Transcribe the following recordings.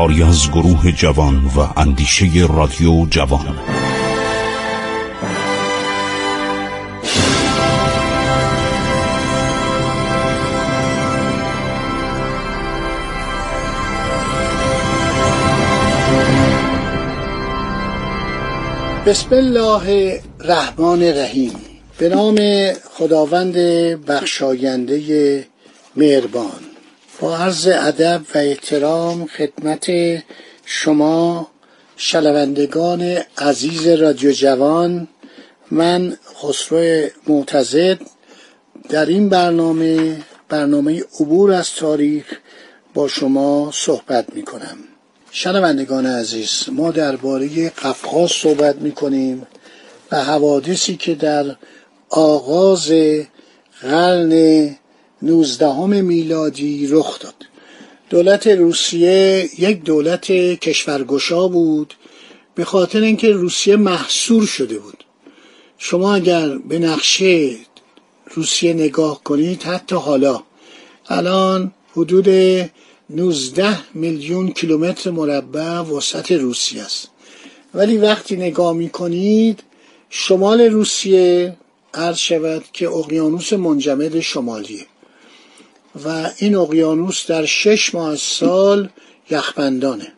کاری از گروه جوان و اندیشه رادیو جوان. بسم الله الرحمن الرحیم. به نام خداوند بخشاینده مهربان. با عرض ادب و احترام خدمت شما شنوندگان عزیز رادیو جوان من خسرو معتزد در این برنامه برنامه عبور از تاریخ با شما صحبت می کنم شنوندگان عزیز ما درباره قفقاز صحبت می کنیم و حوادثی که در آغاز قرن نوزدهم میلادی رخ داد. دولت روسیه یک دولت کشورگشا بود به خاطر اینکه روسیه محصور شده بود. شما اگر به نقشه روسیه نگاه کنید حتی حالا الان حدود 19 میلیون کیلومتر مربع وسط روسیه است. ولی وقتی نگاه می کنید شمال روسیه عرض شود که اقیانوس منجمد شمالیه. و این اقیانوس در شش ماه سال یخبندانه.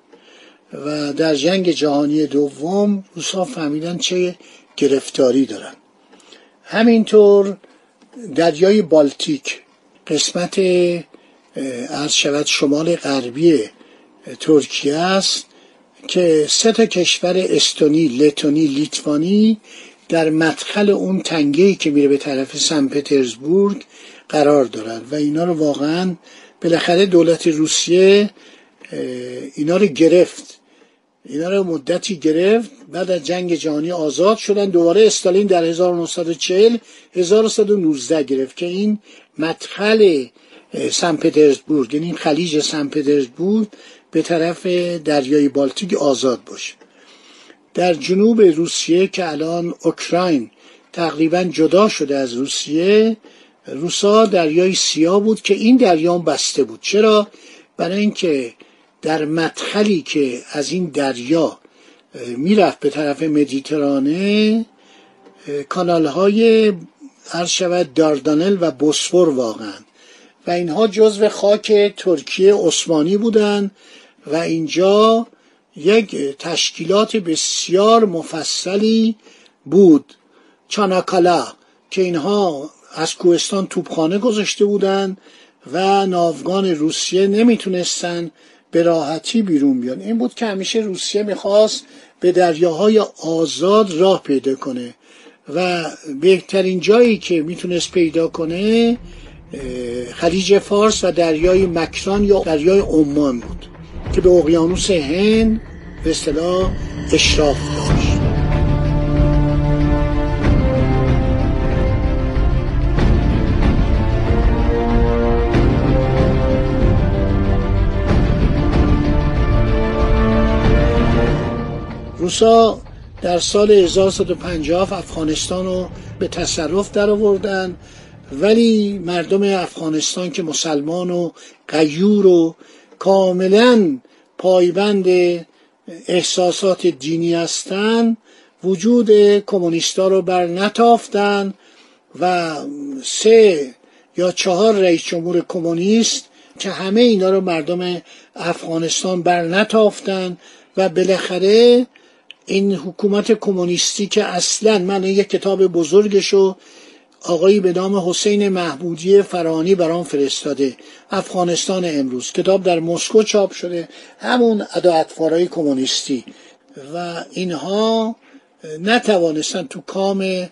و در جنگ جهانی دوم روسا فهمیدن چه گرفتاری دارن. همینطور دریای بالتیک قسمت از شود شمال غربی ترکیه است که سه تا کشور استونی، لتونی، لیتوانی در مدخل اون تنگهی که میره به طرف سن پترزبورگ قرار دارن و اینا رو واقعا بالاخره دولت روسیه اینا رو گرفت. اینا رو مدتی گرفت. بعد از جنگ جهانی آزاد شدن. دوباره استالین در 1940 1119 گرفت که این مدخل سن پترزبورگ یعنی خلیج سن پترزبورگ به طرف دریای بالتیک آزاد باشه. در جنوب روسیه که الان اوکراین تقریبا جدا شده از روسیه روسا دریای سیاه بود که این دریا بسته بود. چرا؟ برای اینکه در مدخلی که از این دریا می‌رفت به طرف مدیترانه کانال های عرض شود داردانل و بوسفور واقعا. و اینها جزو خاک ترکیه عثمانی بودند و اینجا یک تشکیلات بسیار مفصلی بود. چاناکالا که اینها از کوهستان توپخانه گذاشته بودند و ناوگان روسیه نمی‌تونستن به راحتی بیرون بیان. این بود که همیشه روسیه می‌خواست به دریاهای آزاد راه پیدا کنه و بهترین جایی که می‌تونست پیدا کنه خلیج فارس و دریای مکران یا دریای عمان بود که به اقیانوس هند به اصطلاح اشراف داشت روسا در سال 1150 افغانستان رو به تصرف در آوردن ولی مردم افغانستان که مسلمان و قیور و کاملا پایبند احساسات دینی هستند وجود کمونیستا رو بر نتافتن و سه یا چهار رئیس جمهور کمونیست که همه اینا رو مردم افغانستان بر نتافتن و بالاخره این حکومت کمونیستی که اصلا من یک کتاب بزرگشو آقایی به نام حسین محمودی فرانی برام فرستاده افغانستان امروز. کتاب در مسکو چاپ شده همون ادا کمونیستی. و اینها نتوانستن تو کام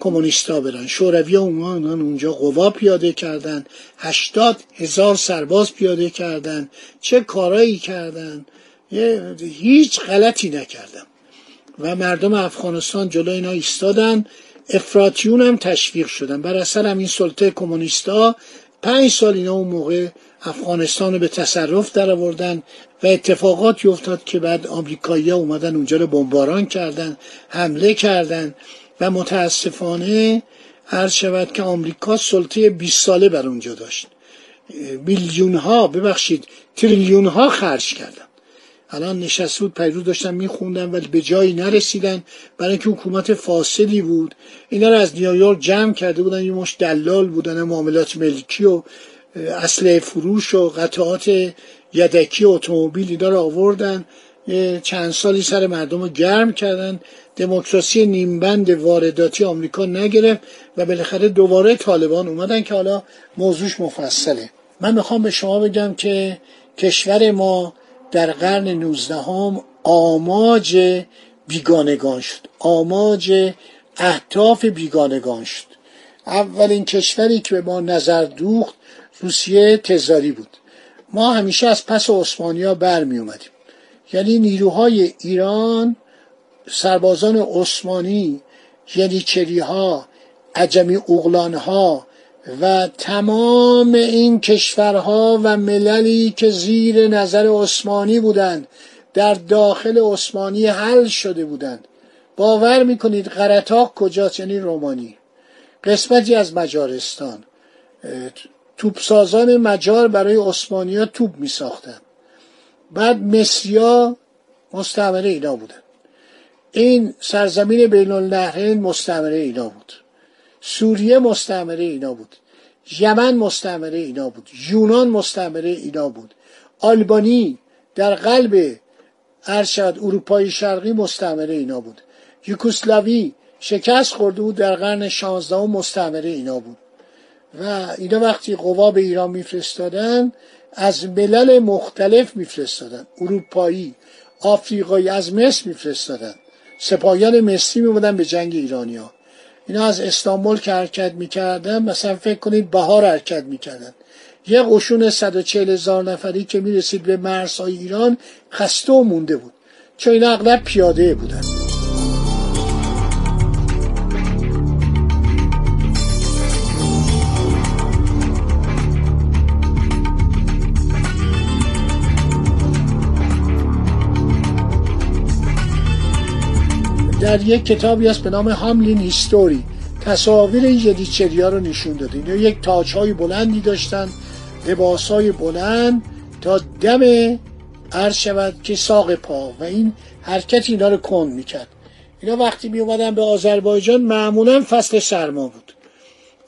کمونیستا برن. شوروی اومدن اونجا قوا پیاده کردن هشتاد هزار سرباز پیاده کردن چه کارایی کردن؟ هیچ غلطی نکردن. و مردم افغانستان جلوی اینا ایستادن. افراتیون هم تشویق شدن. بر اثر همین سلطه کمونیستا پنج سال اینا اون موقع افغانستان رو به تصرف در آوردن و اتفاقاتی افتاد که بعد آمریکایی ها اومدن اونجا رو بمباران کردن حمله کردن و متاسفانه عرض شود که آمریکا سلطه 20 ساله بر اونجا داشت. میلیون ها ببخشید تریلیون ها خرج کردن. الان نشست بود پیرو داشتن میخوندن ولی به جایی نرسیدن. برای اینکه حکومت فاصلی بود. اینا رو از نیویورک جمع کرده بودن یه مش دلال بودن معاملات ملکی و اسلحه فروش و قطعات یدکی اتومبیل اینا رو آوردن. چند سالی سر مردم رو گرم کردن. دموکراسی نیمبند وارداتی آمریکا نگرفت و بالاخره دوباره طالبان اومدن که حالا موضوعش مفصله. من می‌خوام به شما بگم که کشور ما در قرن نوزدهم آماج بیگانگان شد. آماج اهداف بیگانگان شد. اولین کشوری که به ما نظر دوخت روسیه تزاری بود. ما همیشه از پس عثمانیا برمی اومدیم. یعنی نیروهای ایران سربازان عثمانی یعنی ها عجمی اغلان ها و تمام این کشورها و مللی که زیر نظر عثمانی بودند در داخل عثمانی حل شده بودند. باور می‌کنید قرطاق کجاست؟ یعنی رومانی. قسمتی از مجارستان. توپسازان مجار برای عثمانی توپ می ساختن. بعد مصریا مستعمره اینا بودن این سرزمین بین النهرین مستعمره اینا بود. سوریه مستعمره اینا بود. یمن مستعمره اینا بود. یونان مستعمره اینا بود. آلبانی در قلب ارشد اروپای شرقی مستعمره اینا بود. یوکوسلاوی شکست خورده بود در قرن 16 مستعمره اینا بود. و اینا وقتی قوا به ایران میفرستادن از ملل مختلف میفرستادن. اروپایی آفریقایی از مصر میفرستادن. سپاهیان مصری میبودن به جنگ ایرانیا اینا از استانبول که حرکت می‌کردن مثلا فکر کنید بهار حرکت می‌کردن. یه قشون 140 هزار نفری که می‌رسید به مرزهای ایران خسته و مونده بود. چون اینا اغلب پیاده بودن. در یک کتابی هست به نام هاملین هیستوری تصاویر این یدیچریا رو نشون داده. اینا یک تاج های بلندی داشتن لباس های بلند تا دم عرض شود که ساق پا و این حرکت اینا رو کن می‌کرد. اینا وقتی می اومدن به آذربایجان معمولا فصل سرما بود.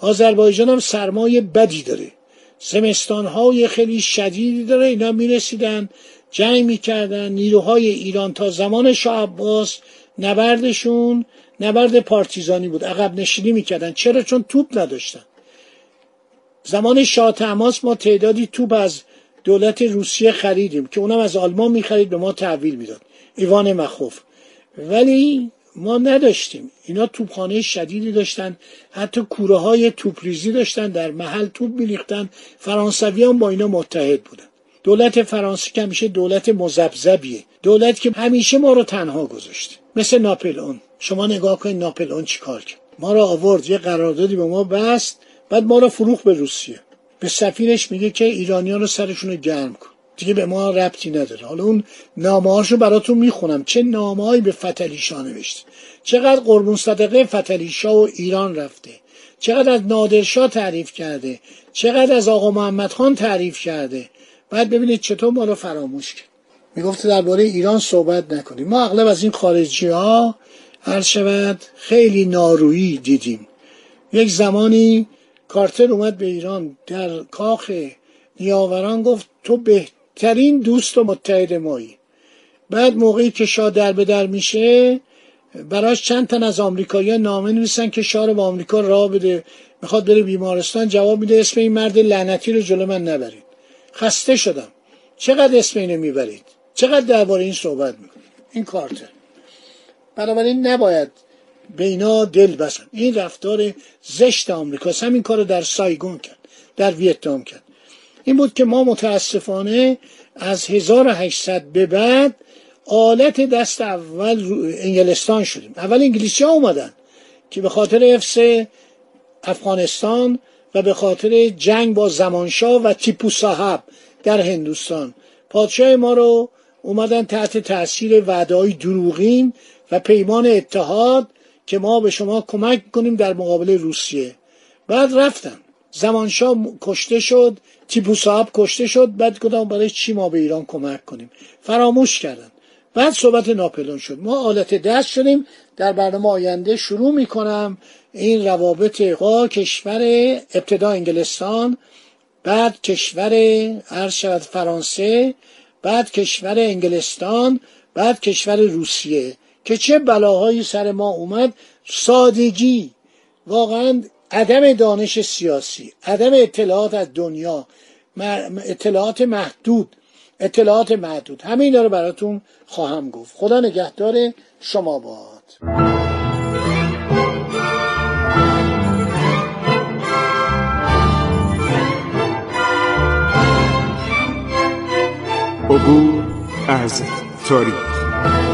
آذربایجان هم سرمای بدی داره. زمستان های خیلی شدیدی داره. اینا می رسیدن جنگ می‌کردن. نیروهای ایران تا زمان شاه عباس نبردشون نبرد پارتیزانی بود. عقب نشینی می‌کردن. چرا؟ چون توپ نداشتن. زمان شاه تماس ما تعدادی توپ از دولت روسیه خریدیم که اونم از آلمان می‌خرید به ما تحویل می‌داد. ایوان مخوف. ولی ما نداشتیم. اینا توپخانه شدیدی داشتن. حتی کوره های توپریزی داشتن. در محل توپ میریختن. فرانسویان با اینا متحد بودن. دولت فرانسه که همیشه دولت مزبزبیه دولت که همیشه ما رو تنها گذاشته مثل ناپلئون. شما نگاه کنید ناپلئون چیکار کرد؟ ما رو آورد یه قراردادی به ما بست بعد ما رو فروخ به روسیه. به سفیرش میگه که ایرانیان رو سرشون رو گرم کن. دیگه به ما ربطی نداره. حالا اون نامه رو براتون می‌خونم. چه نامههایی به فتلیشا نوشته؟ چقدر قربون صدقه فتلیشا و ایران رفته؟ چقدر از نادرشاه تعریف کرده؟ چقدر از آقا محمد خان تعریف کرده؟ بعد ببینید چطور ما رو فراموش کرد. می‌گفته درباره ایران صحبت نکنیم. ما اغلب از این خارجی ها هر شود خیلی نارویی دیدیم. یک زمانی کارتر اومد به ایران در کاخ نیاوران گفت تو بهترین دوست و متحد مایی. بعد موقعی که شاه در به در میشه براش چند تن از آمریکایی‌ها نامه نویسن که شاه رو به آمریکا راه بده می‌خواد بره بیمارستان جواب میده اسم این مرد لعنتی رو جلو من نبرید. خسته شدم. چقدر اسم اینو می‌برید؟ چقدر درباره این صحبت می‌کنید؟ این کارته بنابراین نباید به اینا دل بسن این رفتار زشت آمریکاست همین کار رو در سایگون کرد در ویتنام کرد. این بود که ما متاسفانه از 1800 به بعد آلت دست اول انگلستان شدیم. اول انگلیسی ها اومدن که به خاطر حفظ افغانستان و به خاطر جنگ با زمانشاه و تیپو صاحب در هندوستان. پادشاه ما رو اومدن تحت تاثیر وعدههای دروغین و پیمان اتحاد که ما به شما کمک کنیم در مقابل روسیه. بعد رفتن. زمانشاه کشته شد تیپو صاحب کشته شد بعد گفتم برای چی ما به ایران کمک کنیم؟ فراموش کردن. بعد صحبت ناپلون شد. ما آلت دست شدیم. در برنامه آینده شروع می‌کنم این روابط با کشور ابتدا انگلستان بعد کشور عرض فرانسه بعد کشور انگلستان بعد کشور روسیه که چه بلاهایی سر ما اومد. سادگی واقعا عدم دانش سیاسی عدم اطلاعات از دنیا اطلاعات محدود. اطلاعات محدود. همه اینا رو براتون خواهم گفت. خدا نگهدار شما باد. عبور از تاریخ.